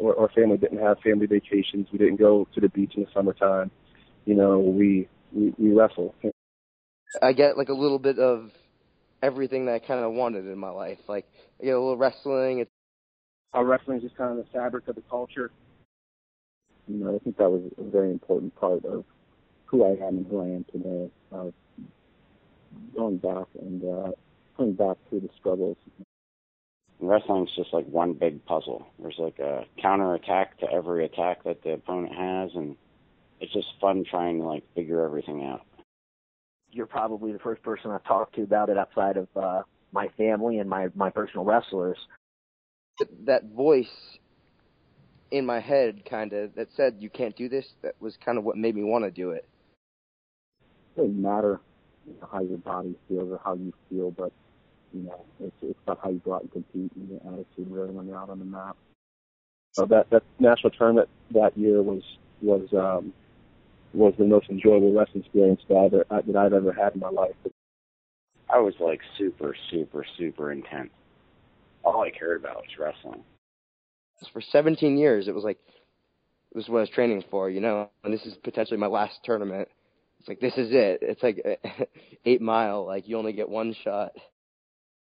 or our family didn't have family vacations. We didn't go to the beach in the summertime. You know, we we, we wrestle. I get like a little bit of everything that I kind of wanted in my life. Like I get a little wrestling. It's Our wrestling is just kind of the fabric of the culture. You know, I think that was a very important part of who I am and who I am today. Uh, going back and uh, coming back through the struggles. Wrestling's just like one big puzzle. There's like a counter attack to every attack that the opponent has, and it's just fun trying to like figure everything out. You're probably the first person I've talked to about it outside of uh, my family and my my personal wrestlers. that voice in my head kind of that said you can't do this that was kind of what made me want to do it It doesn't matter how your body feels or how you feel, but you know, it's it's about how you go out and compete and your attitude really when you're out on the map. So that that national tournament that year was was um was the most enjoyable wrestling experience that I've, ever- that I've ever had in my life. I was like super, super, super intense. All I cared about was wrestling. for 17 years it was like this is what I was training for you know and this is potentially my last tournament it's like this is it it's like eight mile like you only get one shot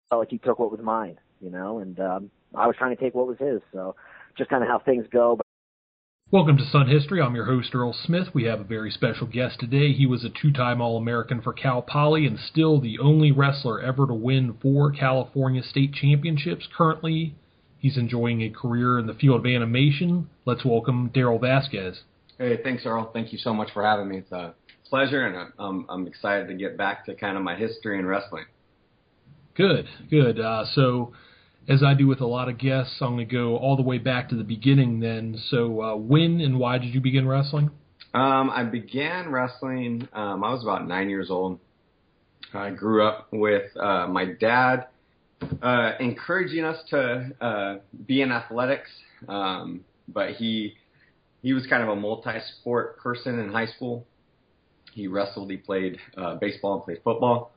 Felt like he took what was mine, you know, and um, I was trying to take what was his. So just kind of how things go. Welcome to Sudden History. I'm your host, Earl Smith. We have a very special guest today. He was a two time All American for Cal Poly and still the only wrestler ever to win four California state championships. Currently, he's enjoying a career in the field of animation. Let's welcome Darrell Vasquez. Hey, thanks, Earl. Thank you so much for having me. It's a pleasure, and I'm, I'm excited to get back to kind of my history in wrestling. Good, good. Uh, so, as I do with a lot of guests, I'm going to go all the way back to the beginning then. So, uh, when and why did you begin wrestling? Um, I began wrestling. Um, I was about nine years old. I grew up with uh, my dad uh, encouraging us to uh, be in athletics, um, but he he was kind of a multi-sport person in high school. He wrestled, he played uh, baseball, and played football.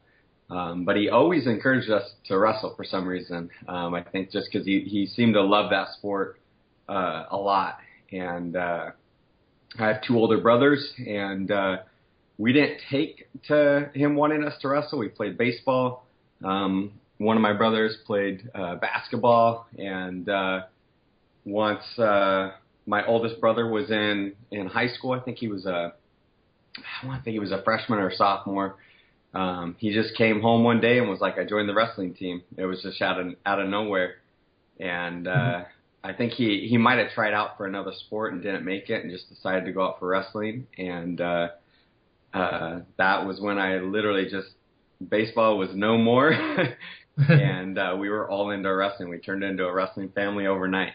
Um, but he always encouraged us to wrestle for some reason. Um, I think just because he, he seemed to love that sport uh, a lot. And uh, I have two older brothers, and uh, we didn't take to him wanting us to wrestle. We played baseball. Um, one of my brothers played uh, basketball, and uh, once uh, my oldest brother was in in high school, I think he was a I want to think he was a freshman or sophomore. Um, he just came home one day and was like, "I joined the wrestling team." It was just out of out of nowhere, and uh, Mhm. I think he he might have tried out for another sport and didn't make it, and just decided to go out for wrestling. And uh, uh, that was when I literally just baseball was no more, and uh, we were all into wrestling. We turned into a wrestling family overnight.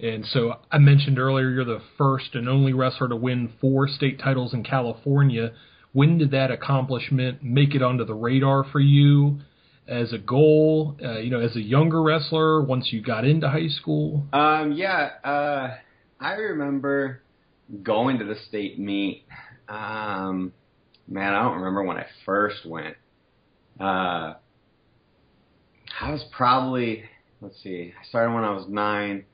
And so I mentioned earlier you're the first and only wrestler to win four state titles in California. When did that accomplishment make it onto the radar for you as a goal? Uh, you know, as a younger wrestler, once you got into high school. Um, yeah, uh, I remember going to the state meet. Um, man, I don't remember when I first went. Uh, I was probably, let's see, I started when I was nine.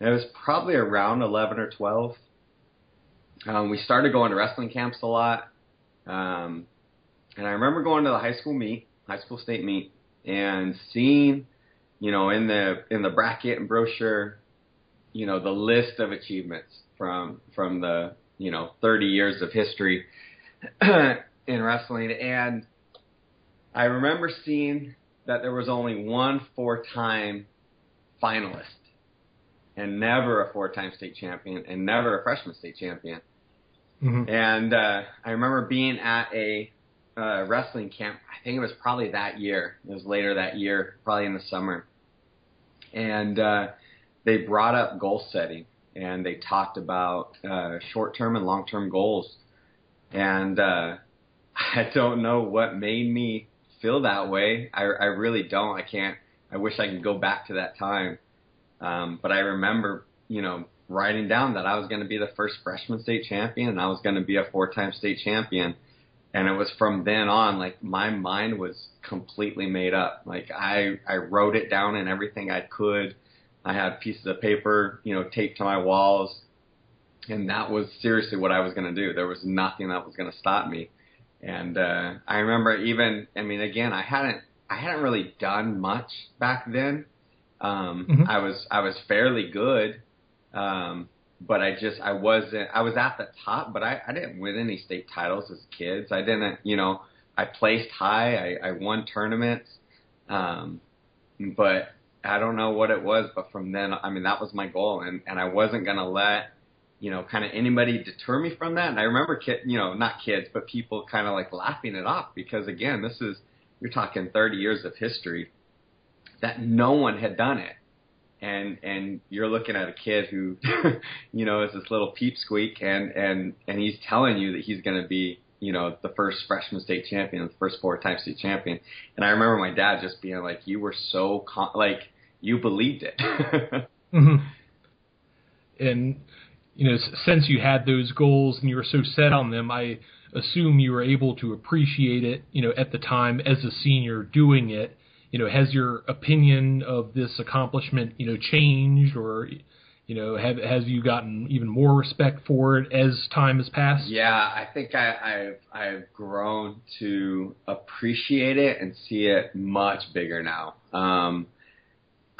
It was probably around 11 or 12. Um, we started going to wrestling camps a lot. Um, and I remember going to the high school meet, high school state meet, and seeing, you know, in the in the bracket and brochure, you know, the list of achievements from from the you know 30 years of history in wrestling, and I remember seeing that there was only one four-time finalist, and never a four-time state champion, and never a freshman state champion. Mhm. And uh, I remember being at a uh, wrestling camp. I think it was probably that year. It was later that year, probably in the summer. And uh, they brought up goal setting, and they talked about uh, short-term and long-term goals. And uh, I don't know what made me feel that way. I, I really don't. I can't. I wish I could go back to that time. Um, but I remember, you know, writing down that I was going to be the first freshman state champion and I was going to be a four-time state champion. And it was from then on, like my mind was completely made up. Like I, I wrote it down and everything I could. I had pieces of paper, you know, taped to my walls, and that was seriously what I was going to do. There was nothing that was going to stop me. And uh, I remember even, I mean, again, I hadn't, I hadn't really done much back then. Um, mm-hmm. I was, I was fairly good, um, but I just, I wasn't, I was at the top, but I, I didn't win any state titles as kids. I didn't, you know, I placed high. I, I won tournaments, um, but I don't know what it was. But from then, I mean, that was my goal, and and I wasn't gonna let you know, kind of anybody deter me from that. And I remember, kid, you know, not kids, but people kind of like laughing it off because again, this is you're talking 30 years of history that no one had done it, and and you're looking at a kid who, you know, is this little peep squeak and and and he's telling you that he's going to be, you know, the first freshman state champion, the first four-time state champion. And I remember my dad just being like, "You were so con- like you believed it." mm-hmm. And you know, since you had those goals and you were so set on them, I assume you were able to appreciate it, you know, at the time as a senior doing it. You know, has your opinion of this accomplishment, you know, changed or, you know, have has you gotten even more respect for it as time has passed? Yeah, I think I, I've I've grown to appreciate it and see it much bigger now. Um,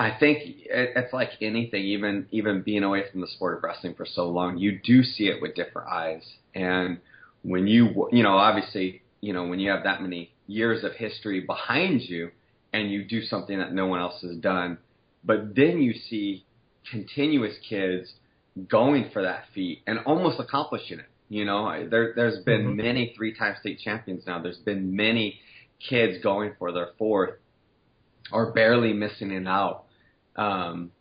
I think it's like anything, even even being away from the sport of wrestling for so long, you do see it with different eyes. And when you you know obviously you know when you have that many years of history behind you, and you do something that no one else has done, but then you see continuous kids going for that feat and almost accomplishing it. You know, there there's been mm-hmm. many three-time state champions now. There's been many kids going for their fourth or barely missing it out um,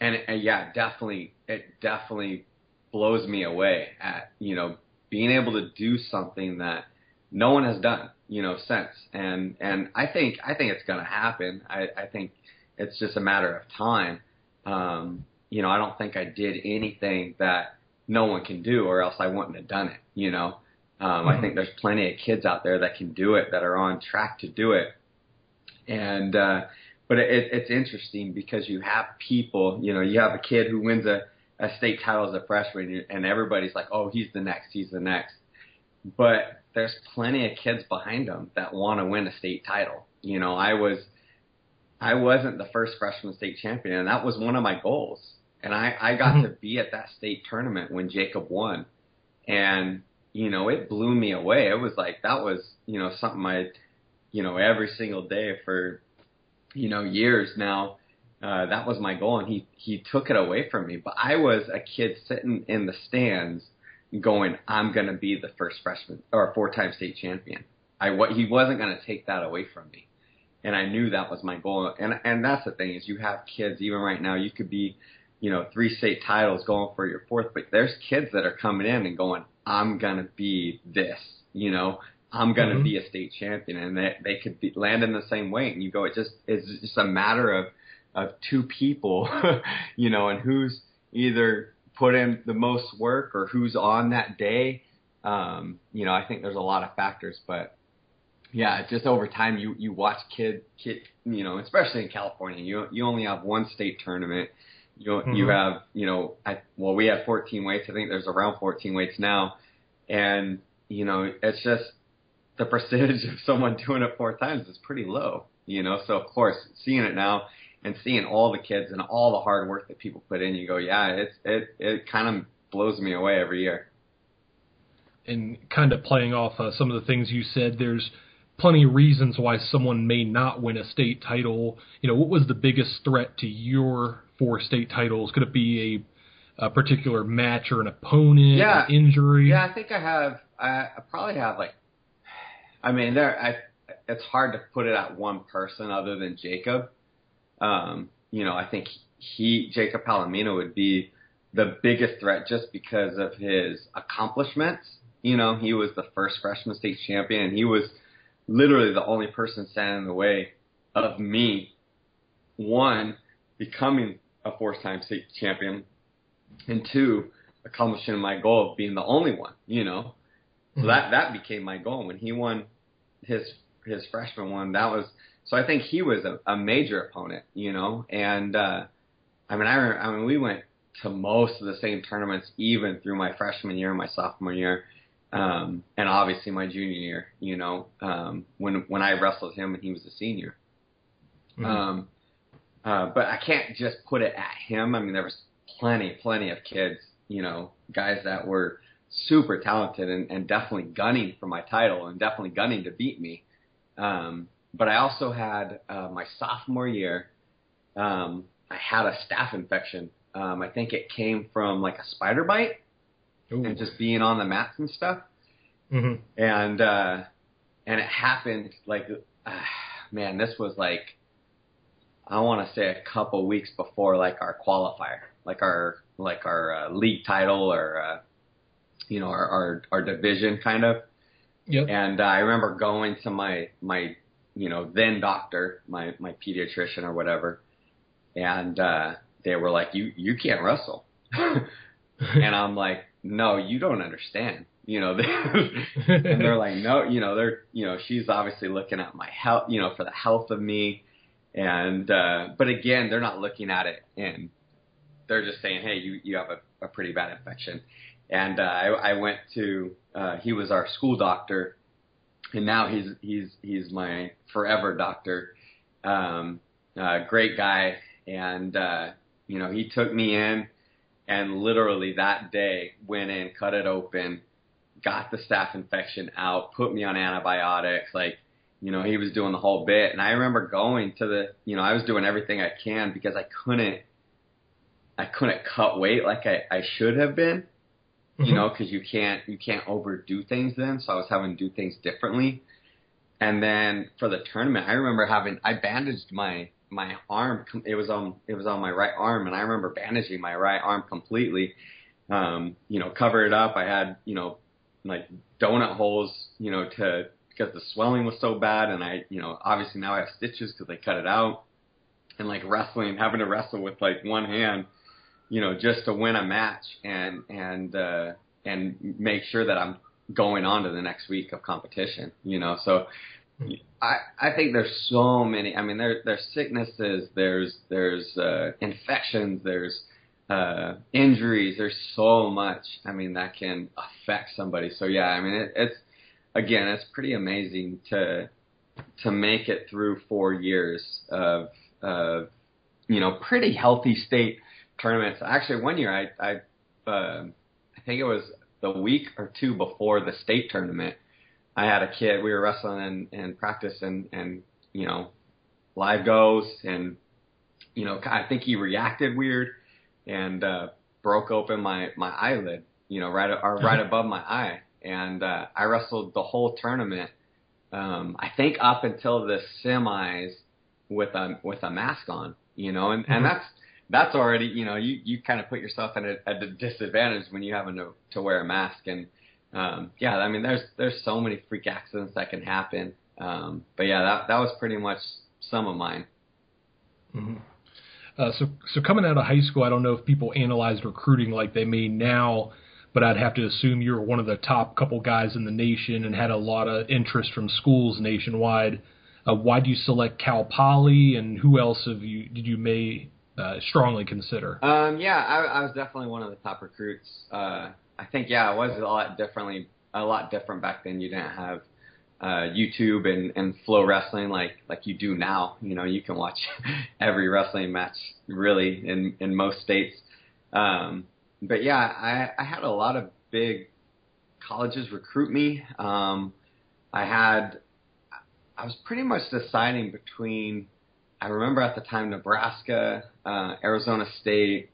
and, and yeah, definitely, it definitely blows me away at you know being able to do something that no one has done you know since and and I think I think it's going to happen. I I think it's just a matter of time. Um you know I don't think I did anything that no one can do or else I wouldn't have done it you know? Um mm-hmm. I think there's plenty of kids out there that can do it that are on track to do it. And uh but it, it's interesting because you have people, you know, you have a kid who wins a, a state title as a freshman, and everybody's like, oh, he's the next, he's the next. But there's plenty of kids behind them that want to win a state title. You know, I was, I wasn't the first freshman state champion, and that was one of my goals. And I, I got mm-hmm. to be at that state tournament when Jacob won, and you know, it blew me away. It was like that was, you know, something I, you know, every single day for you know, years now. Uh, that was my goal, and he he took it away from me. But I was a kid sitting in the stands, going, "I'm going to be the first freshman or four-time state champion." I what he wasn't going to take that away from me, and I knew that was my goal. And and that's the thing is, you have kids even right now. You could be, you know, three state titles going for your fourth, but there's kids that are coming in and going, "I'm going to be this," you know. I'm going to mm-hmm. be a state champion, and they they could be, land in the same way. And you go, it just it's just a matter of of two people, you know, and who's either put in the most work or who's on that day. Um, you know, I think there's a lot of factors, but yeah, just over time you you watch kid kid, you know, especially in California, you you only have one state tournament. You mm-hmm. you have you know, I, well we have 14 weights. I think there's around 14 weights now, and you know, it's just the percentage of someone doing it four times is pretty low, you know. So of course, seeing it now and seeing all the kids and all the hard work that people put in, you go, yeah, it's it it kind of blows me away every year. And kind of playing off uh, some of the things you said, there's plenty of reasons why someone may not win a state title. You know, what was the biggest threat to your four state titles? Could it be a, a particular match or an opponent, yeah. an injury? Yeah, I think I have. I, I probably have like I mean, there. I, it's hard to put it at one person other than Jacob. Um, you know, I think he, Jacob Palomino, would be the biggest threat just because of his accomplishments. You know, he was the first freshman state champion, and he was literally the only person standing in the way of me, one, becoming a four-time state champion, and two, accomplishing my goal of being the only one. You know, so that that became my goal when he won his his freshman one. That was so I think he was a, a major opponent, you know, and uh, I mean, I remember, I mean, we went to most of the same tournaments even through my freshman year and my sophomore year. Um, and obviously my junior year, you know, um, when, when I wrestled him and he was a senior. Mm-hmm. Um, uh, but I can't just put it at him. I mean, there was plenty, plenty of kids, you know, guys that were super talented and, and definitely gunning for my title and definitely gunning to beat me. Um, but I also had uh, my sophomore year, um, I had a staph infection. Um, I think it came from like a spider bite Ooh. and just being on the mats and stuff. Mm-hmm. And uh, and it happened like, uh, man, this was like, I want to say a couple weeks before like our qualifier, like our like our uh, league title or uh, you know our, our our division kind of. Yep. And uh, I remember going to my my you know then doctor, my my pediatrician or whatever, and uh, they were like, "You you can't wrestle," and I'm like, "No, you don't understand." You know, and they're like, "No, you know, they're you know, she's obviously looking at my health, you know, for the health of me." And uh, but again, they're not looking at it in. They're just saying, "Hey, you you have a, a pretty bad infection." And uh, I, I went to uh, he was our school doctor, and now he's he's he's my forever doctor. Um, uh, great guy, and uh, you know he took me in, and literally that day went in, cut it open, got the staph infection out, put me on antibiotics, like you know he was doing the whole bit. And I remember going to the you know I was doing everything I can because I couldn't I couldn't cut weight like I, I should have been you mm-hmm. know, because you can't you can't overdo things then. So I was having to do things differently. And then for the tournament, I remember having I bandaged my my arm. It was on it was on my right arm, and I remember bandaging my right arm completely. Um, you know, cover it up. I had you know like donut holes, you know, to because the swelling was so bad, and I you know obviously now I have stitches because they cut it out. And like wrestling, having to wrestle with like one hand you know, just to win a match and and uh, and make sure that I'm going on to the next week of competition. You know, so I I think there's so many. I mean, there there's sicknesses, there's there's uh, infections, there's uh, injuries. There's so much. I mean, that can affect somebody. So yeah, I mean, it, it's again, it's pretty amazing to to make it through four years of of you know pretty healthy state tournaments. Actually, one year I I uh, I think it was the week or two before the state tournament. I had a kid. We were wrestling in, in practice, and and you know, live goes, and you know, I think he reacted weird, and uh, broke open my my eyelid. You know, right or right above my eye, and uh, I wrestled the whole tournament. Um, I think up until the semis with a with a mask on. You know, and and mm-hmm. that's that's already you know you you kind of put yourself at a, at a disadvantage when you having to to wear a mask and um yeah i mean there's there's so many freak accidents that can happen um but yeah that that was pretty much some of mine mm-hmm. uh, so so coming out of high school i don't know if people analyzed recruiting like they may now but I'd have to assume you were one of the top couple guys in the nation and had a lot of interest from schools nationwide. Uh, why do you select Cal Poly, and who else have you did you may uh, strongly consider? Um, yeah, I, I was definitely one of the top recruits. Uh, I think yeah, it was a lot differently, a lot different back then. You didn't have uh, YouTube and, and FloWrestling like like you do now. You know, you can watch every wrestling match really in in most states. Um, but yeah, I I had a lot of big colleges recruit me. Um, I had I was pretty much deciding between I remember at the time Nebraska, uh, Arizona State,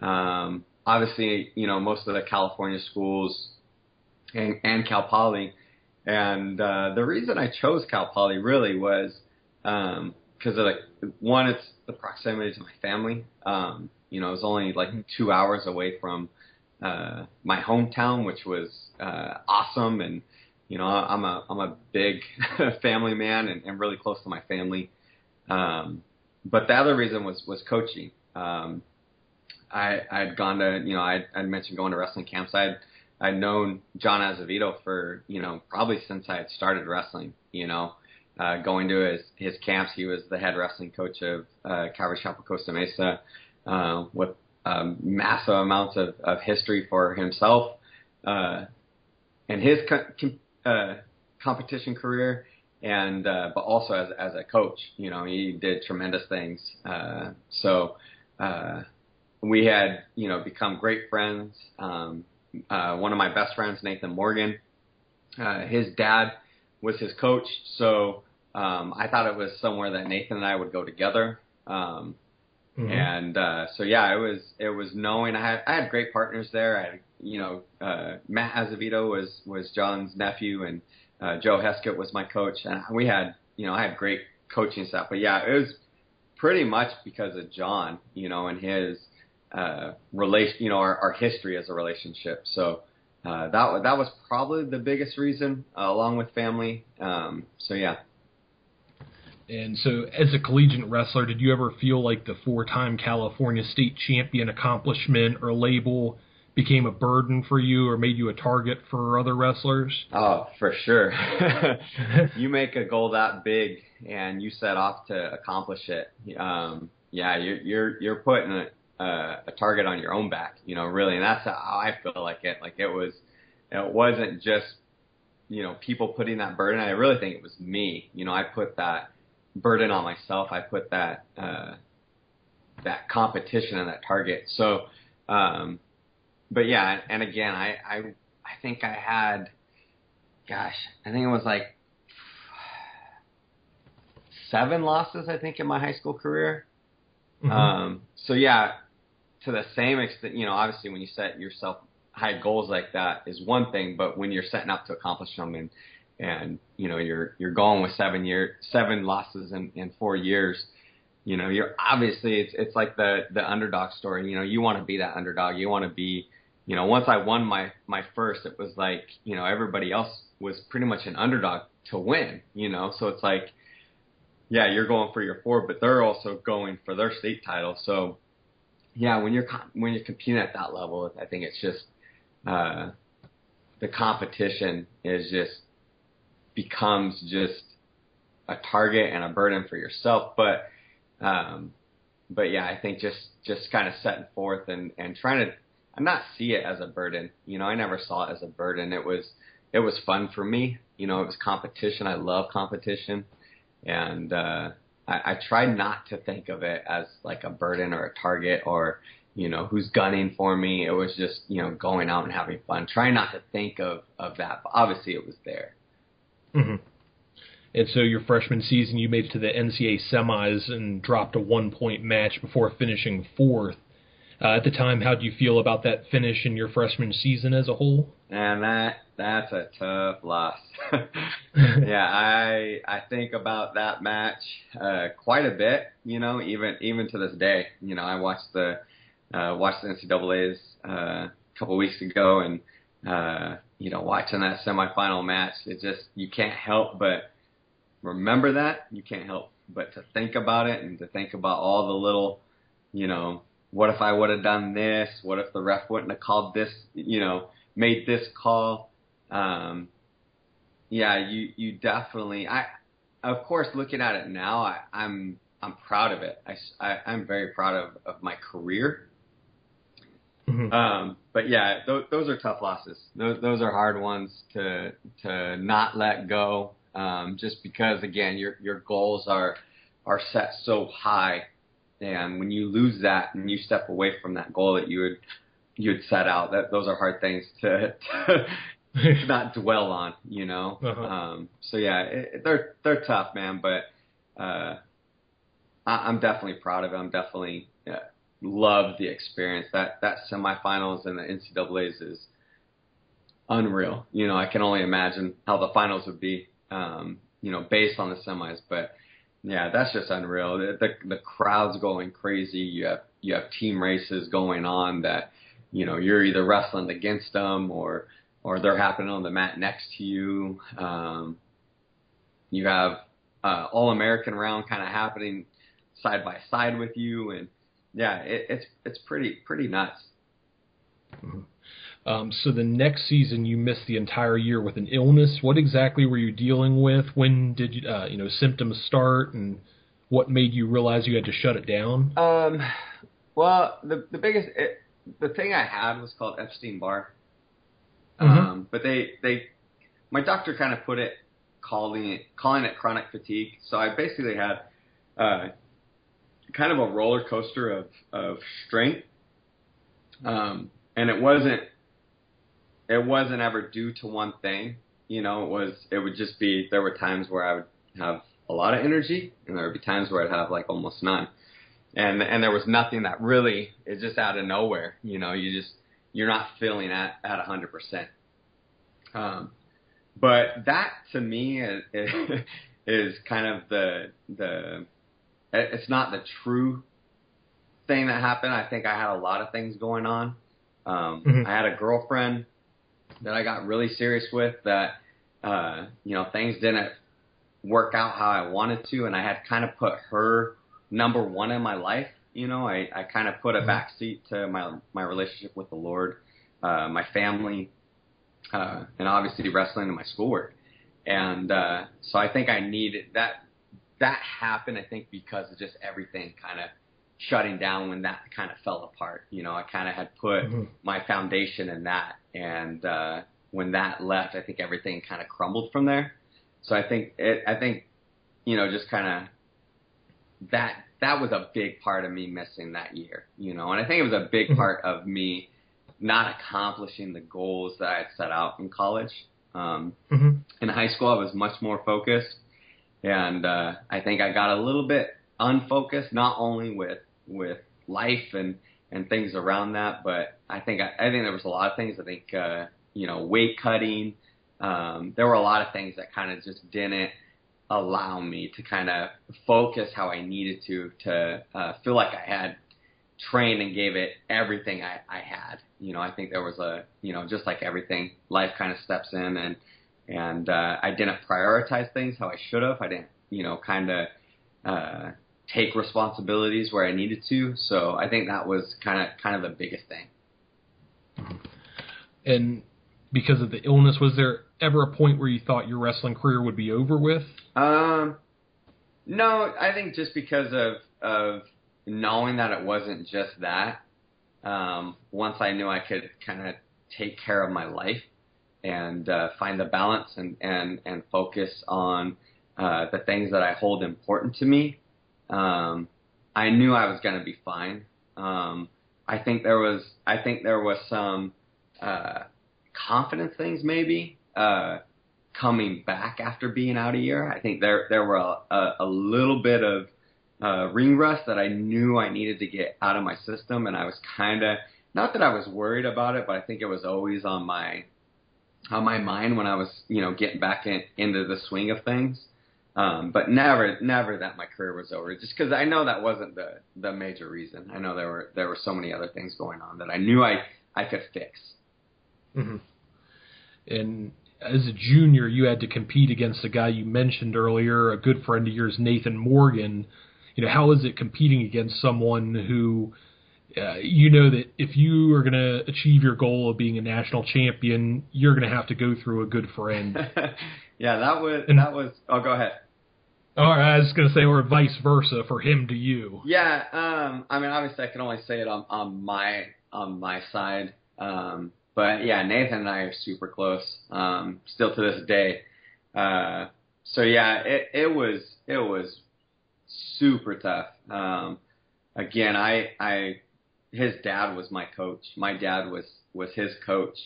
um, obviously, you know, most of the California schools and, and Cal Poly. And uh, the reason I chose Cal Poly really was because um, of like one, it's the proximity to my family. Um, you know, it was only like two hours away from uh, my hometown, which was uh, awesome. And you know, I'm a I'm a big family man and, and really close to my family. Um, but the other reason was was coaching. Um, I I'd gone to you know I I mentioned going to wrestling camps. I'd I'd known John Azevedo for you know probably since I had started wrestling. You know, uh, going to his his camps. He was the head wrestling coach of uh, Calvary Chapel Costa Mesa. uh, with um, massive amounts of, of history for himself uh, and his co- com- uh, competition career, and uh, but also as as a coach, you know, he did tremendous things. Uh, so uh, we had you know become great friends. Um, uh, one of my best friends, Nathan Morgan, uh, his dad was his coach, so um, I thought it was somewhere that Nathan and I would go together. Um, mm-hmm. And uh, so yeah, it was it was knowing I had I had great partners there. I had you know uh, Matt Azevedo was was John's nephew, and uh, Joe Heskett was my coach, and we had you know I had great coaching staff. But yeah, it was pretty much because of John, you know, and his uh, relation, you know, our, our history as a relationship. So uh, that that was probably the biggest reason, uh, along with family. Um, so yeah. And so, as a collegiate wrestler, did you ever feel like the four-time California state champion accomplishment or label became a burden for you, or made you a target for other wrestlers? Oh, for sure. you make a goal that big, and you set off to accomplish it. Um, yeah, you're you're you're putting a, a target on your own back, you know, really, and that's how I feel like it. Like it was, it wasn't just you know people putting that burden. I really think it was me. You know, I put that burden on myself. I put that uh, that competition and that target. So, um, but yeah, and again, I, I I think I had, gosh, I think it was like seven losses. I think in my high school career. Mm-hmm. Um, so yeah, to the same extent, you know, obviously when you set yourself high goals like that is one thing, but when you're setting up to accomplish them and and you know you're you're going with seven year seven losses in, in four years you know you're obviously it's it's like the the underdog story you know you want to be that underdog you want to be you know once i won my my first it was like you know everybody else was pretty much an underdog to win you know so it's like yeah you're going for your four but they're also going for their state title so yeah when you're when you're competing at that level i think it's just uh the competition is just becomes just a target and a burden for yourself. But um, but yeah, I think just just kind of setting forth and and trying to and not see it as a burden. You know, I never saw it as a burden. It was it was fun for me. You know, it was competition. I love competition, and uh, I, I try not to think of it as like a burden or a target or you know who's gunning for me. It was just you know going out and having fun. Trying not to think of of that, but obviously it was there. Mm-hmm. And so your freshman season, you made it to the NCAA semis and dropped a one point match before finishing fourth. Uh, at the time, how do you feel about that finish in your freshman season as a whole? And that that's a tough loss. yeah, I I think about that match uh, quite a bit. You know, even even to this day. You know, I watched the uh, watched the NCAA's uh, a couple weeks ago, and uh, you know, watching that semifinal match, it just you can't help but remember that. You can't help but to think about it and to think about all the little, you know, what if I would have done this? What if the ref wouldn't have called this? You know, made this call. Um, yeah, you you definitely. I of course looking at it now, I, I'm I'm proud of it. I, I I'm very proud of of my career Mm-hmm. Um, but yeah, th- those are tough losses. Those, those are hard ones to to not let go. Um, just because again, your your goals are are set so high, and when you lose that and you step away from that goal that you would you would set out, that those are hard things to, to not dwell on. You know. Uh-huh. Um, so yeah, it, they're they're tough, man. But uh, I, I'm definitely proud of it. I'm definitely. Uh, loved the experience. That that semifinals and the NCAA's is unreal. You know, I can only imagine how the finals would be. Um, you know, based on the semis, but yeah, that's just unreal. The, the the crowd's going crazy. You have you have team races going on that you know you're either wrestling against them or or they're happening on the mat next to you. Um, you have uh, all American round kind of happening side by side with you, and yeah, it, it's it's pretty pretty nuts. Mm-hmm. Um, so the next season, you missed the entire year with an illness. What exactly were you dealing with? When did you, uh, you know symptoms start, and what made you realize you had to shut it down? Um, Well, the the biggest it, the thing I had was called Epstein Barr. Mhm. Um, but they they my doctor kind of put it calling it calling it chronic fatigue. So I basically had uh, kind of a roller coaster of of strength, um, and it wasn't it wasn't ever due to one thing. You know, it was it would just be there were times where I would have a lot of energy, and there would be times where I'd have like almost none. And and there was nothing that really is just out of nowhere. You know, you just you're not feeling at at a hundred percent. Um, but that to me is, is is kind of the the it's not the true thing that happened. I think I had a lot of things going on. Um, Mhm. I had a girlfriend that I got really serious with that uh, you know things didn't work out how I wanted to, and I had kind of put her number one in my life. You know, I, I kind of put a Mhm. backseat to my my relationship with the Lord, uh, my family, uh, and obviously wrestling and my schoolwork. And uh, so I think I needed that. That happened, I think, because of just everything kind of shutting down when that kind of fell apart. You know, I kind of had put Mhm. my foundation in that, and uh, when that left, I think everything kind of crumbled from there. So I think it, I think, you know, just kind of that that was a big part of me missing that year, you know, and I think it was a big Mhm. part of me not accomplishing the goals that I had set out in college. Um, Mhm. in high school, I was much more focused, and uh, I think I got a little bit unfocused, not only with with life and and things around that, but I think I, I think there was a lot of things. I think uh, you know, weight cutting. Um, there were a lot of things that kind of just didn't allow me to kind of focus how I needed to to uh, feel like I had trained and gave it everything I, I had. You know, I think there was a you know just like everything, life kind of steps in and and uh, I didn't prioritize things how I should have. I didn't you know kind of uh, take responsibilities where I needed to. So I think that was kind of kind of the biggest thing. And because of the illness, was there ever a point where you thought your wrestling career would be over with? Um, no, I think just because of of knowing that it wasn't just that. Um, once I knew I could kind of take care of my life and uh, find the balance and and and focus on uh, the things that I hold important to me, um, I knew I was going to be fine. Um, I think there was I think there was some uh, confidence things maybe. Uh, coming back after being out a year. I think there there were a, a, a little bit of uh, ring rust that I knew I needed to get out of my system, and I was kind of not that I was worried about it, but I think it was always on my on my mind when I was you know getting back in, into the swing of things. Um, but never never that my career was over, just because I know that wasn't the the major reason. I know there were there were so many other things going on that I knew I I could fix. Mm-hmm. And as a junior, you had to compete against a guy you mentioned earlier, a good friend of yours, Nathan Morgan. You know, how is it competing against someone who, uh, you know, that if you are going to achieve your goal of being a national champion, you're going to have to go through a good friend. yeah, that was And- that was. Oh, go ahead. Or I was to say, or vice versa for him to you. Yeah, um, I mean, obviously, I can only say it on, on my on my side, um, but yeah, Nathan and I are super close, um, still to this day. Uh, so yeah, it, it was it was super tough. Um, again, I I his dad was my coach. My dad was was his coach.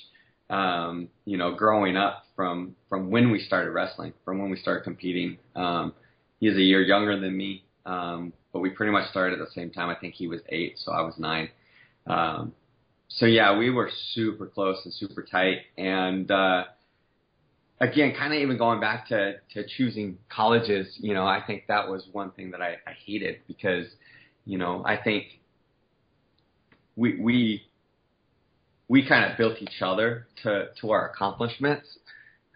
Um, you know, growing up from from when we started wrestling, from when we started competing. Um, he's a year younger than me, um, but we pretty much started at the same time. I think he was eight, so I was nine. Um, so yeah, we were super close and super tight. And uh, again, kind of even going back to to choosing colleges, you know, I think that was one thing that I, I hated because, you know, I think we we we kind of built each other to to our accomplishments.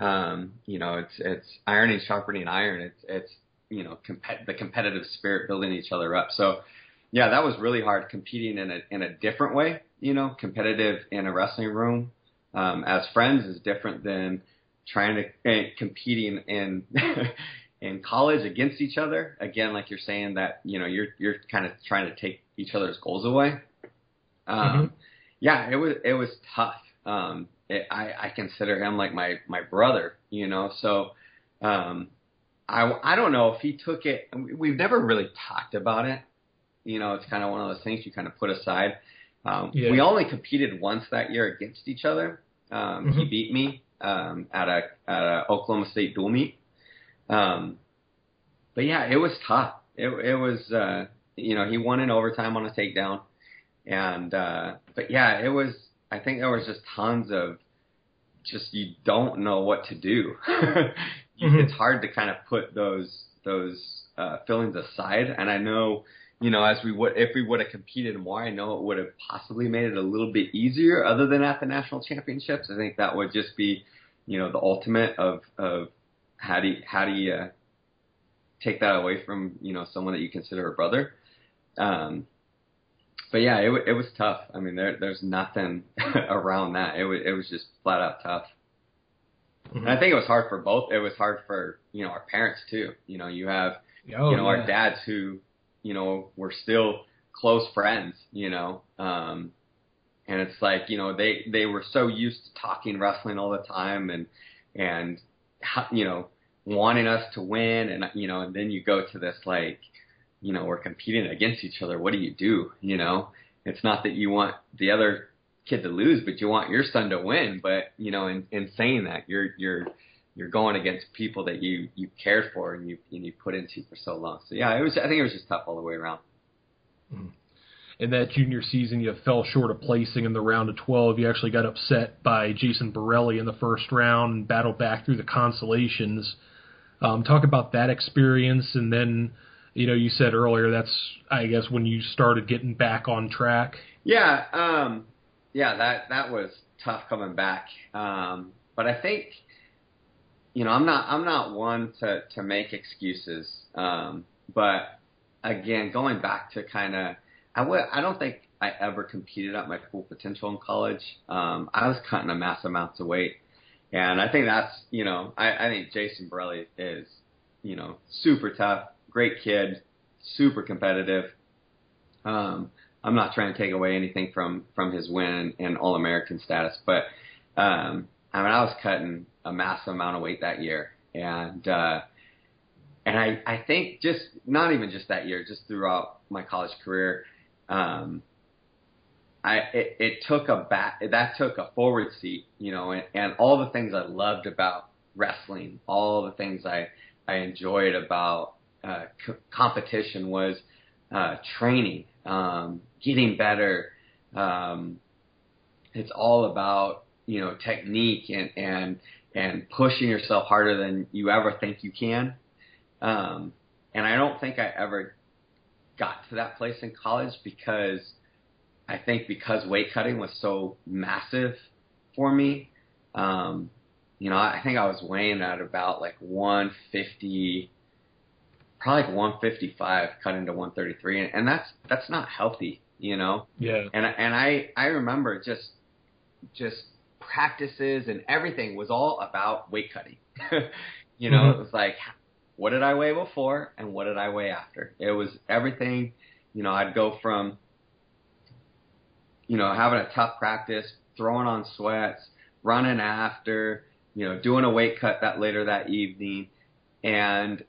Um, you know, it's it's ironing sharpening iron. It's it's you know compet- the competitive spirit building each other up. So yeah, that was really hard competing in a in a different way. You know, competitive in a wrestling room um, as friends is different than trying to eh, competing in in college against each other. Again, like you're saying that you know you're you're kind of trying to take each other's goals away. Um, mm-hmm. Yeah, it was it was tough. Um, it, I I consider him like my my brother, you know. So um, I I don't know if he took it. We've never really talked about it. You know, it's kind of one of those things you kind of put aside. Um, yeah. We only competed once that year against each other. Um, mm-hmm. He beat me um, at a at a Oklahoma State dual meet. Um, but yeah, it was tough. It, it was uh, you know he won in overtime on a takedown, and uh, but yeah, it was. I think there was just tons of just you don't know what to do. mm-hmm. It's hard to kind of put those those uh, feelings aside, and I know you know, as we would if we would have competed more, I know it would have possibly made it a little bit easier. Other than at the national championships, I think that would just be, you know, the ultimate of of how do you, how do you uh, take that away from you know someone that you consider a brother. Um, but yeah, it it was tough. I mean, there there's nothing around that. It was it was just flat out tough. Mm-hmm. And I think it was hard for both. It was hard for you know our parents too. You know, you have oh, you know yeah. our dads who you know, we're still close friends, you know. Um and it's like, you know, they they were so used to talking wrestling all the time and and you know, wanting us to win and you know, and then you go to this like, you know, we're competing against each other. What do you do, you know? It's not that you want the other kid to lose, but you want your son to win. But you know, in, in saying that, you're you're you're going against people that you you cared for and you and you put into for so long. So yeah, it was. I think it was just tough all the way around. Mm-hmm. In that junior season, you fell short of placing in the round of 12. You actually got upset by Jason Borrelli in the first round and battled back through the consolations. Um, talk about that experience, and then you know you said earlier that's I guess when you started getting back on track. Yeah, um, yeah, that that was tough coming back. Um, but I think you know, I'm not I'm not one to to make excuses. Um, but again, going back to kind of, I would I don't think I ever competed at my full potential in college. Um, I was cutting a mass amounts of weight, and I think that's you know I, I think Jason Borrelli is you know super tough, great kid, super competitive. Um, I'm not trying to take away anything from from his win and All American status, but um, I mean I was cutting a massive amount of weight that year, and uh, and I I think just not even just that year, just throughout my college career, um, I it, it took a back that took a forward seat, you know, and, and all the things I loved about wrestling, all the things I I enjoyed about uh, c- competition was uh, training, um, getting better. Um, it's all about you know technique and and and pushing yourself harder than you ever think you can. Um, and I don't think I ever got to that place in college because I think because weight cutting was so massive for me. Um, you know, I think I was weighing at about like 150, probably like 155, cut into 133, and, and that's that's not healthy, you know. Yeah. And and I I remember just just practices and everything was all about weight cutting. you know, mm-hmm. it was like, what did I weigh before and what did I weigh after? It was everything. You know, I'd go from, you know, having a tough practice, throwing on sweats, running after, you know, doing a weight cut that later that evening, and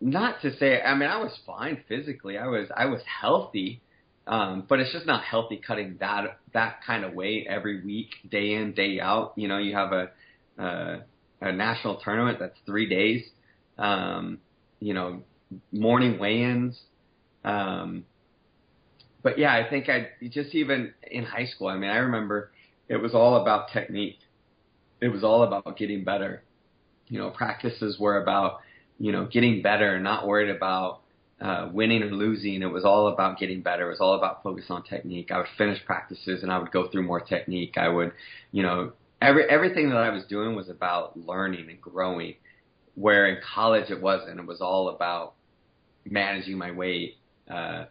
not to say, I mean, I was fine physically. I was, I was healthy, um, but it's just not healthy cutting that that kind of weight every week, day in, day out. You know, you have a a, a national tournament that's three days. Um, you know, morning weigh-ins. Um, but yeah, I think I just even in high school. I mean, I remember it was all about technique. It was all about getting better. You know, practices were about you know getting better, and not worried about uh, winning or losing. It was all about getting better. It was all about focus on technique. I would finish practices and I would go through more technique. I would, you know, every everything that I was doing was about learning and growing. Where in college it wasn't. It was all about managing my weight. Uh,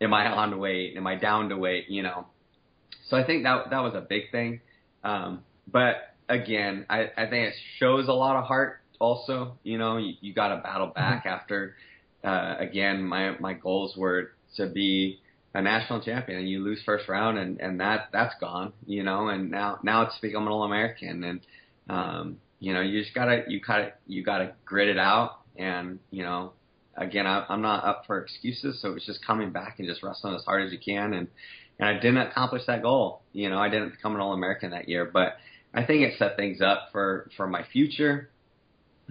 am I on to weight? Am I down to weight? You know. So I think that that was a big thing. Um, but again, I, I think it shows a lot of heart also. You know, you, you got to battle back mm-hmm. after. Uh, again, my my goals were to be a national champion, and you lose first round, and and that that's gone. You know, and now now it's become an All American, and um, you know, you just gotta you gotta you gotta grit it out, and you know, again, I, I'm not up for excuses, so it's just coming back and just wrestling as hard as you can, and and I didn't accomplish that goal. You know, I didn't become an All American that year, but I think it set things up for for my future.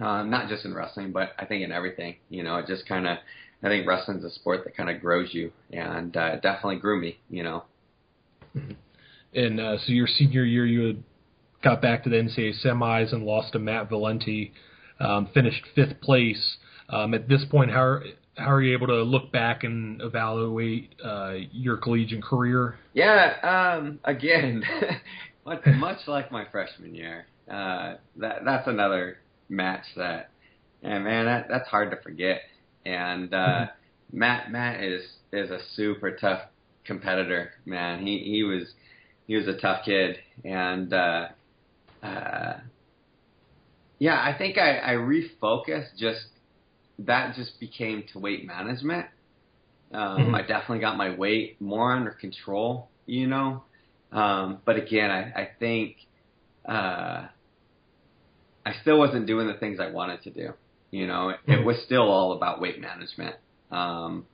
Um, not just in wrestling, but I think in everything. You know, it just kind of, I think wrestling's a sport that kind of grows you, and uh, it definitely grew me. You know. And uh, so your senior year, you had got back to the NCAA semis and lost to Matt Valenti, um, finished fifth place. Um, at this point, how are, how are you able to look back and evaluate uh, your collegiate career? Yeah, um, again, much, much like my freshman year, uh, that that's another match that, and man, that that's hard to forget. And uh, mm-hmm. Matt Matt is is a super tough competitor, man. He he was he was a tough kid, and uh, uh, yeah, I think I, I refocused. Just that just became to weight management. Um, mm-hmm. I definitely got my weight more under control, you know. Um, but again, I, I think uh, I still wasn't doing the things I wanted to do. You know, it, it was still all about weight management. Um,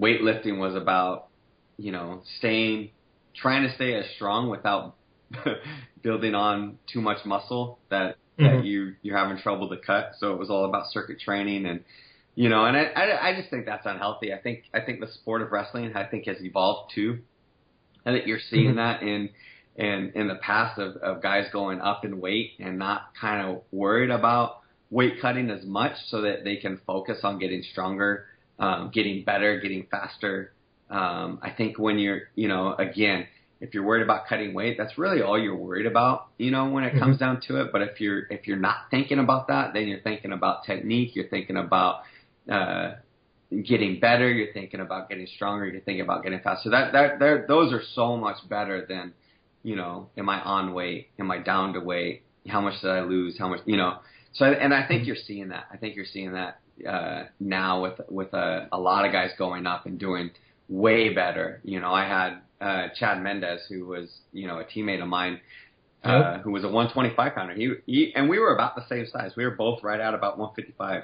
weightlifting was about, you know, staying, trying to stay as strong without building on too much muscle that that mm-hmm. you you're having trouble to cut. So it was all about circuit training and you know, and I, I I just think that's unhealthy. I think I think the sport of wrestling I think has evolved too. I think you're seeing mm-hmm. that in in in the past of, of guys going up in weight and not kind of worried about weight cutting as much so that they can focus on getting stronger, um, getting better, getting faster. Um, I think when you're, you know, again, if you're worried about cutting weight, that's really all you're worried about, you know, when it mm-hmm. comes down to it. But if you're if you're not thinking about that, then you're thinking about technique, you're thinking about uh, getting better, you're thinking about getting stronger, you're thinking about getting faster. That that those are so much better than, you know, am I on weight? Am I down to weight? How much did I lose? How much, you know? So and I think mm-hmm. you're seeing that. I think you're seeing that uh, now with with a, a lot of guys going up and doing way better. You know, I had uh, Chad Mendes, who was you know a teammate of mine, uh, yep. who was a 125 pounder. He, he and we were about the same size. We were both right at about 155,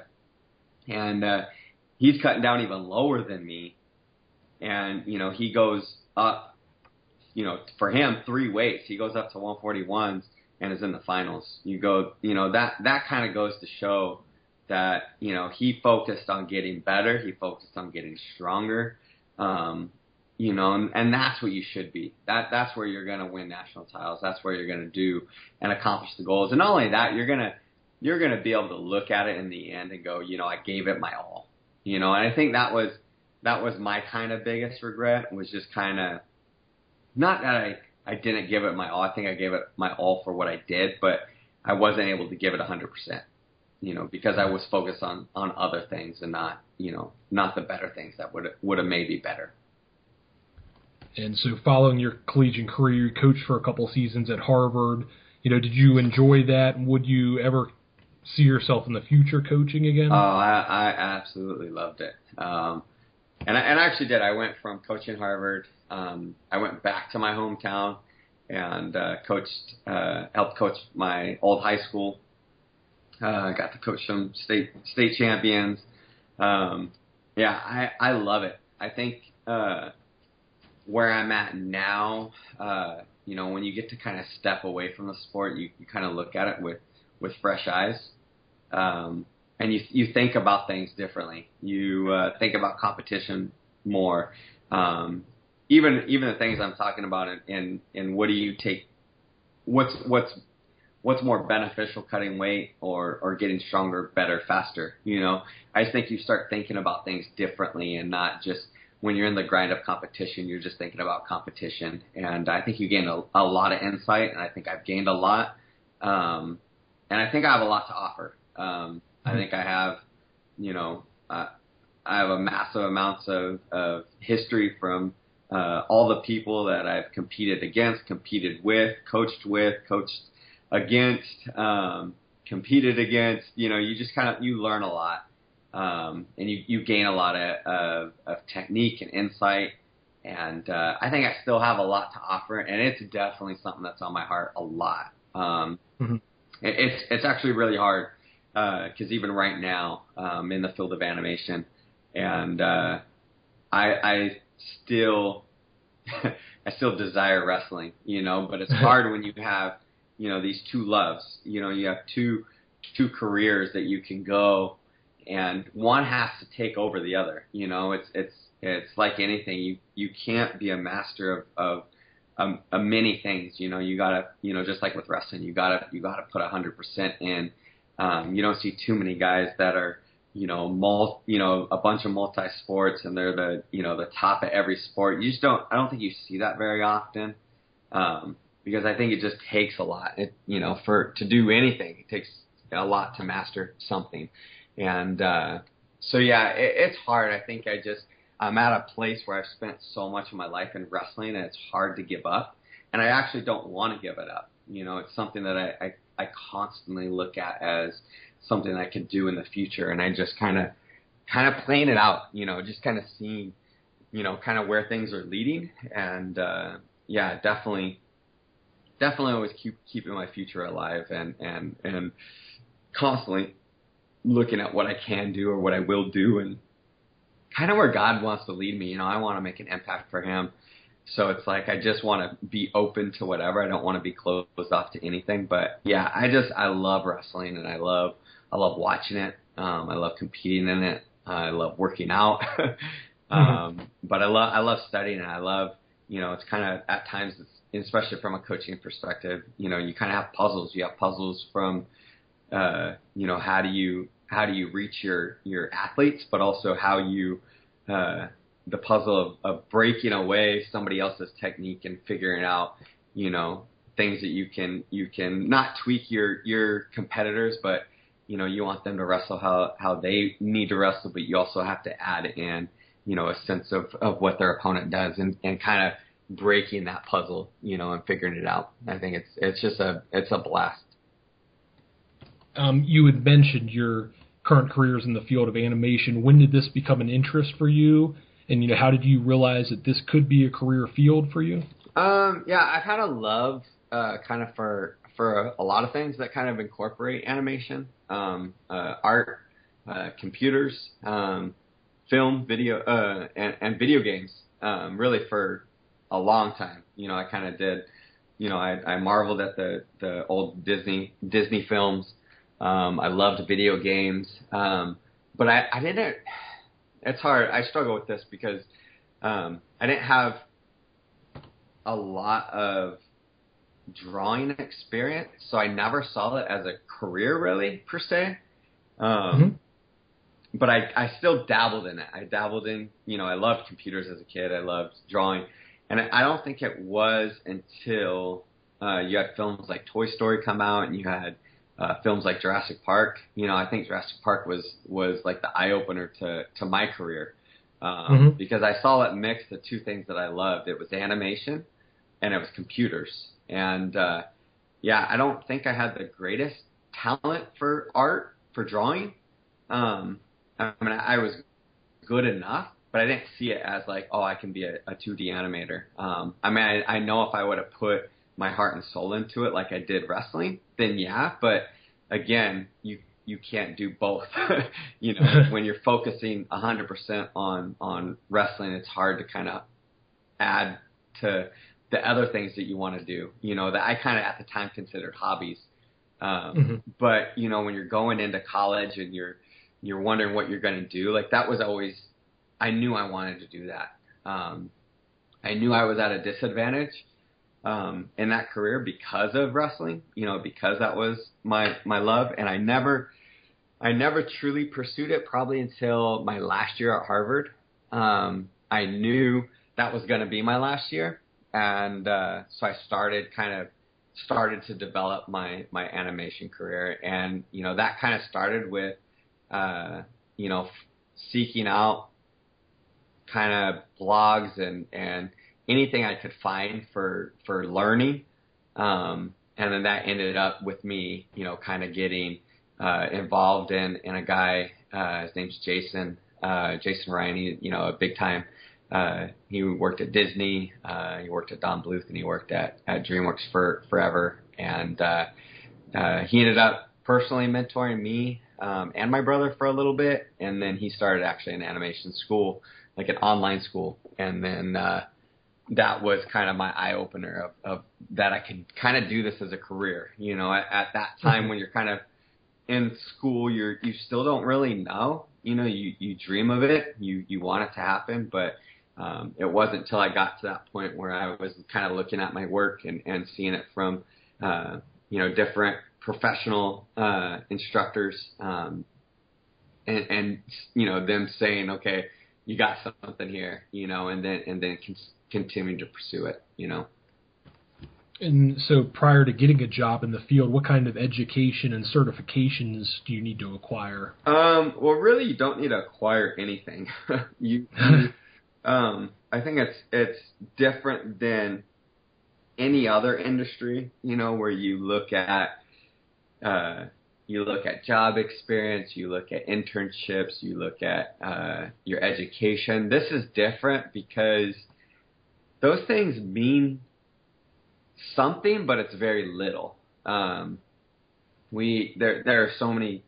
and uh, he's cutting down even lower than me. And you know he goes up, you know for him three weights. He goes up to 141s and is in the finals. You go, you know that that kind of goes to show that you know he focused on getting better. He focused on getting stronger. Um, you know, and, and that's what you should be. That that's where you're going to win national titles. That's where you're going to do and accomplish the goals. And not only that, you're gonna you're gonna be able to look at it in the end and go, you know, I gave it my all. You know, and I think that was that was my kind of biggest regret was just kind of not that I I didn't give it my all. I think I gave it my all for what I did, but I wasn't able to give it a 100%. You know, because I was focused on on other things and not, you know, not the better things that would would have maybe better. And so, following your collegiate career, you coached for a couple seasons at Harvard. You know, did you enjoy that? Would you ever see yourself in the future coaching again? Oh, I, I absolutely loved it. Um, and I, and I actually did. I went from coaching Harvard. Um, I went back to my hometown and uh, coached, uh, helped coach my old high school. Uh, got to coach some state state champions. Um, yeah, I I love it. I think uh, where I'm at now, uh, you know, when you get to kind of step away from the sport, you, you kind of look at it with, with fresh eyes. Um, and you, you think about things differently. You, uh, think about competition more. Um, even, even the things I'm talking about in, in, in what do you take, what's, what's, what's more beneficial cutting weight or, or getting stronger, better, faster, you know, I just think you start thinking about things differently and not just, when you're in the grind of competition, you're just thinking about competition. And I think you gain a, a lot of insight, and I think I've gained a lot. Um, and I think I have a lot to offer. Um. I think I have, you know, uh, I have a massive amounts of, of history from uh, all the people that I've competed against, competed with, coached with, coached against. Um, competed against. You know, you just kind of you learn a lot, um, and you you gain a lot of of, of technique and insight. And uh, I think I still have a lot to offer, and it's definitely something that's on my heart a lot. Um, Mhm. it, it's it's actually really hard because even right now, um, in the field of animation, and uh, I I still I still desire wrestling, you know, but it's hard when you have, you know, these two loves. You know, you have two two careers that you can go and one has to take over the other. You know, it's it's it's like anything. You you can't be a master of of um, uh, many things. You know, you gotta you know just like with wrestling, you gotta you gotta put a hundred percent in. Um, you don't see too many guys that are you know mul you know a bunch of multi sports and they're the you know the top at every sport. You just don't. I don't think you see that very often. Um, because I think it just takes a lot. It, you know, for to do anything, it takes a lot to master something. And uh, so yeah, it, it's hard. I think I just I'm at a place where I've spent so much of my life in wrestling, and it's hard to give up. And I actually don't want to give it up. You know, it's something that I I, I constantly look at as something I could do in the future, and I just kind of kind of playing it out. You know, just kind of seeing, you know, kind of where things are leading, and uh, yeah, definitely definitely always keep keeping my future alive and and and constantly looking at what I can do or what I will do and kind of where God wants to lead me. You know, I want to make an impact for Him. So it's like I just want to be open to whatever. I don't want to be closed off to anything. But yeah, I just I love wrestling and I love I love watching it. Um, I love competing in it. I love working out. um, but I love I love studying it. I love you know it's kind of at times it's especially from a coaching perspective. You know, you kind of have puzzles. You have puzzles from uh, you know how do you how do you reach your your athletes, but also how you uh, the puzzle of, of breaking away somebody else's technique and figuring out you know things that you can you can not tweak your your competitors, but you know you want them to wrestle how how they need to wrestle, but you also have to add in you know a sense of of what their opponent does and and kind of breaking that puzzle, you know, and figuring it out. I think it's it's just a it's a blast. Um, you had mentioned your current careers in the field of animation. When did this become an interest for you? And you know, how did you realize that this could be a career field for you? Um, yeah, I've had a love uh, kind of for for a, a lot of things that kind of incorporate animation, um, uh, art, uh, computers, um, film, video, uh, and, and video games. Um, really for a long time. You know, I kind of did. You know, I, I marveled at the the old Disney Disney films. Um, I loved video games, um, but I, I didn't. It's hard. I struggle with this because um, I didn't have a lot of drawing experience, so I never saw it as a career really per se. Um, Mhm. But I, I still dabbled in it. I dabbled in, you know, I loved computers as a kid. I loved drawing, and I, I don't think it was until uh, you had films like Toy Story come out, and you had uh, films like Jurassic Park. You know, I think Jurassic Park was was like the eye opener to to my career um, Mhm. because I saw it mix the two things that I loved. It was animation, and it was computers. And uh, yeah, I don't think I had the greatest talent for art for drawing. Um, I mean, I was good enough, but I didn't see it as like, oh, I can be a, a 2D animator. Um, I mean, I, I know if I would have put my heart and soul into it like I did wrestling, then yeah. But again, you you can't do both. you know, when you're focusing 100% on on wrestling, it's hard to kind of add to the other things that you want to do. You know, that I kind of at the time considered hobbies. Um, Mhm. But you know, when you're going into college and you're you're wondering what you're going to do, like that was always I knew I wanted to do that. Um, I knew I was at a disadvantage um, in that career because of wrestling. You know, because that was my my love, and I never I never truly pursued it. Probably until my last year at Harvard. Um, I knew that was going to be my last year, and uh, so I started kind of started to develop my my animation career, and you know that kind of started with uh, you know seeking out kind of blogs and and anything I could find for for learning. Um, and then that ended up with me, you know, kind of getting uh, involved in in a guy. Uh, his name's Jason. Uh, Jason Ryan. He, you know, a big time. Uh, he worked at Disney. Uh, he worked at Don Bluth, and he worked at at DreamWorks for forever. And uh, uh, he ended up personally mentoring me um, and my brother for a little bit, and then he started actually an animation school, like an online school, and then uh, that was kind of my eye opener of, of that I could kind of do this as a career. You know, at, at that time mm-hmm. when you're kind of in school, you're you still don't really know. You know, you you dream of it, you you want it to happen, but um, it wasn't until I got to that point where I was kind of looking at my work and, and seeing it from uh, you know different professional uh, instructors, um, and, and you know them saying, okay, you got something here, you know, and then and then continuing to pursue it, you know. And so, prior to getting a job in the field, what kind of education and certifications do you need to acquire? Um, well, really, you don't need to acquire anything. you, you um, I think it's it's different than any other industry, you know, where you look at uh, you look at job experience, you look at internships, you look at uh, your education. This is different because those things mean something, but it's very little. Um, we there there are so many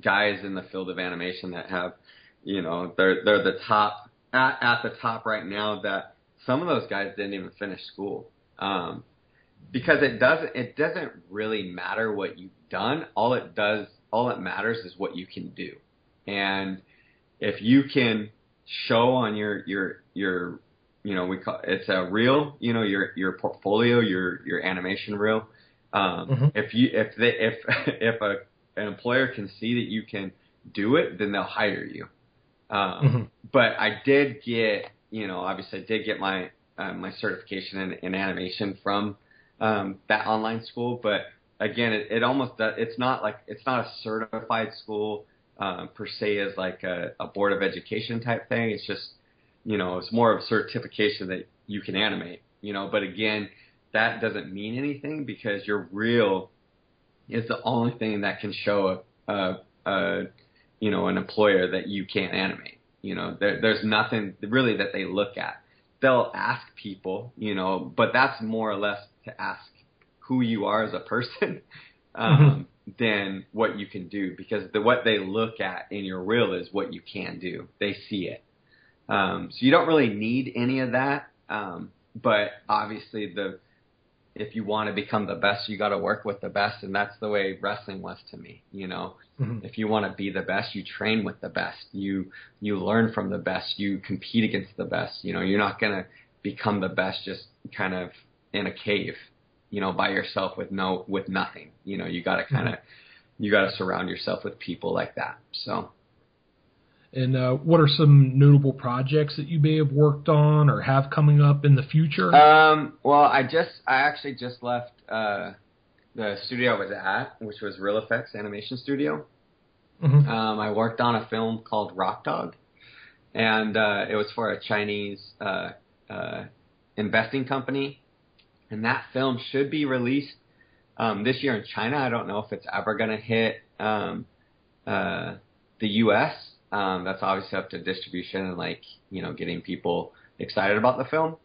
guys in the field of animation that have, you know, they're they're the top at at the top right now that some of those guys didn't even finish school. Um, because it doesn't it doesn't really matter what you've done. All it does all it matters is what you can do. And if you can show on your your your you know we call it's a reel you know your your portfolio your your animation reel um mm-hmm. if you if they if if a an employer can see that you can do it then they'll hire you um mm-hmm. but i did get you know obviously i did get my uh, my certification in, in animation from um, that online school. But again, it, it almost does, it's not like it's not a certified school um, per se as like a, a board of education type thing. It's just you know it's more of a certification that you can animate. You know, but again, that doesn't mean anything because your reel is the only thing that can show a, a, a you know an employer that you can't animate. You know, there, there's nothing really that they look at. They'll ask people, you know, but that's more or less to ask who you are as a person um, mm-hmm. than what you can do because the what they look at in your reel is what you can do. They see it. Um, so you don't really need any of that. Um, but obviously the if you want to become the best, you got to work with the best, and that's the way wrestling was to me. You know, mm-hmm. if you want to be the best, you train with the best. You you learn from the best. You compete against the best. You know, you're not gonna become the best just kind of in a cave, you know, by yourself with no with nothing. You know, you got to kind of mm-hmm. you got to surround yourself with people like that. So. And uh, what are some notable projects that you may have worked on or have coming up in the future? Um, well, I just I actually just left uh, the studio I was at, which was Reel FX Animation Studio. Mm-hmm. Um, I worked on a film called Rock Dog, and uh, it was for a Chinese uh, uh, investing company and that film should be released um, this year in China. I don't know if it's ever going to hit um, uh, the U.S. Um, that's obviously up to distribution and like you know getting people excited about the film.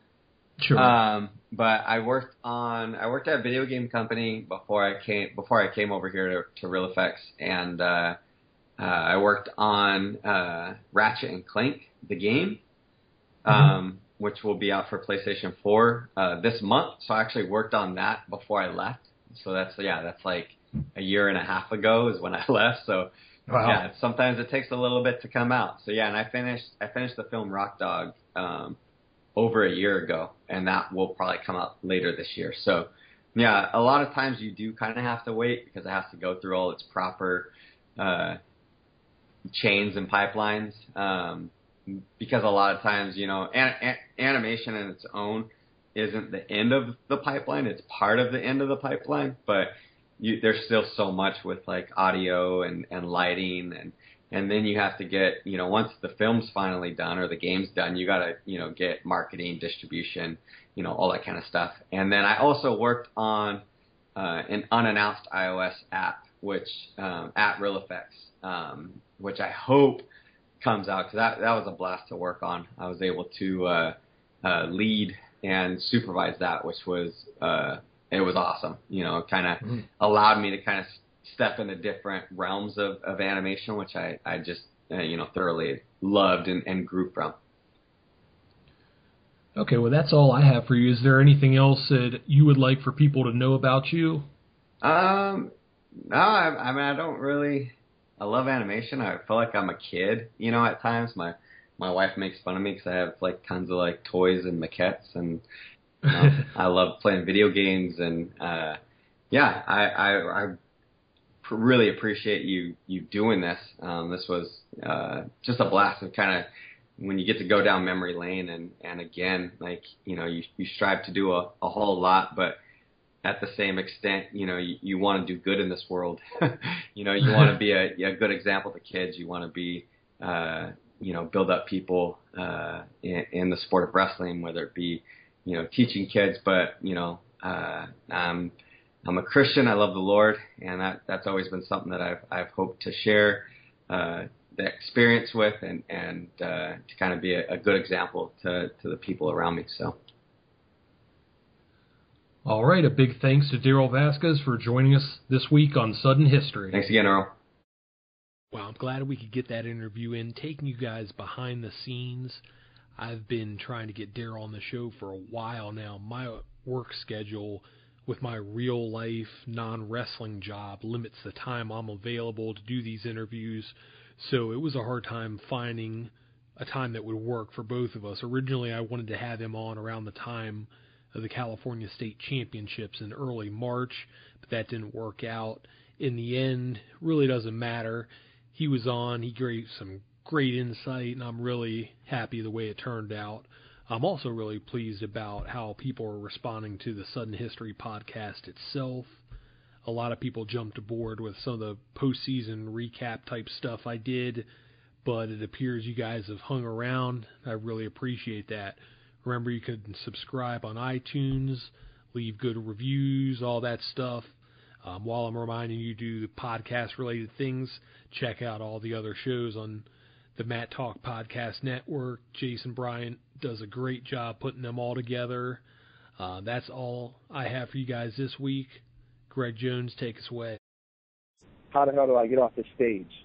Sure. Um, but I worked on I worked at a video game company before I came before I came over here to, to Reel FX, and uh, uh, I worked on uh, Ratchet and Clank, the game. Mm-hmm. Um, which will be out for PlayStation 4 uh, this month. So I actually worked on that before I left. So that's yeah, that's like a year and a half ago is when I left. So wow. yeah, sometimes it takes a little bit to come out. So yeah, and I finished I finished the film Rock Dog um, over a year ago, and that will probably come out later this year. So yeah, a lot of times you do kind of have to wait because it has to go through all its proper uh, chains and pipelines. Um, because a lot of times, you know, an, an, animation in its own isn't the end of the pipeline; it's part of the end of the pipeline. But you, there's still so much with like audio and and lighting and and then you have to get you know once the film's finally done or the game's done you got to you know get marketing distribution you know all that kind of stuff and then i also worked on uh, an unannounced iOS app, which um, at Reel FX, um, which I hope comes out because that that was a blast to work on. I was able to uh, uh, lead and supervise that, which was uh, it was awesome. You know, kind of mm-hmm. allowed me to kind of step into different realms of, of animation, which I I just uh, you know thoroughly loved and, and grew from. Okay, well that's all I have for you. Is there anything else that you would like for people to know about you? Um, no, I, I mean I don't really. I love animation. I feel like I'm a kid, you know, at times. My my wife makes fun of me because I have like tons of like toys and maquettes, and you know, I love playing video games. And uh, yeah, I I, I really appreciate you you doing this. Um, this was uh, just a blast of kind of when you get to go down memory lane and and again like you know you you strive to do a, a whole lot but at the same extent you know you, you want to do good in this world you know you want to be a, a good example to kids you want to be uh you know build up people uh in, in the sport of wrestling whether it be you know teaching kids but you know uh um I'm a Christian I love the Lord and that that's always been something that I've I've hoped to share uh the experience with and and uh, to kind of be a, a good example to to the people around me. So. All right, a big thanks to Darrell Vasquez for joining us this week on Sudden History. Thanks again, Earl. Well, I'm glad we could get that interview in, taking you guys behind the scenes. I've been trying to get Darrell on the show for a while now. My work schedule with my real life non wrestling job limits the time I'm available to do these interviews. So it was a hard time finding a time that would work for both of us. Originally, I wanted to have him on around the time of the California State Championships in early March, but that didn't work out. In the end, really doesn't matter. He was on, he gave some great insight, and I'm really happy the way it turned out. I'm also really pleased about how people are responding to the Sudden History podcast itself a lot of people jumped aboard with some of the postseason recap type stuff I did, but it appears you guys have hung around. I really appreciate that. Remember, you can subscribe on iTunes, leave good reviews, all that stuff. Um, while I'm reminding you to do the podcast related things, check out all the other shows on the Mat Talk Podcast Network. Jason Bryant does a great job putting them all together. Uh, that's all I have for you guys this week. Greg Jones, take us away. How the hell do I get off the stage?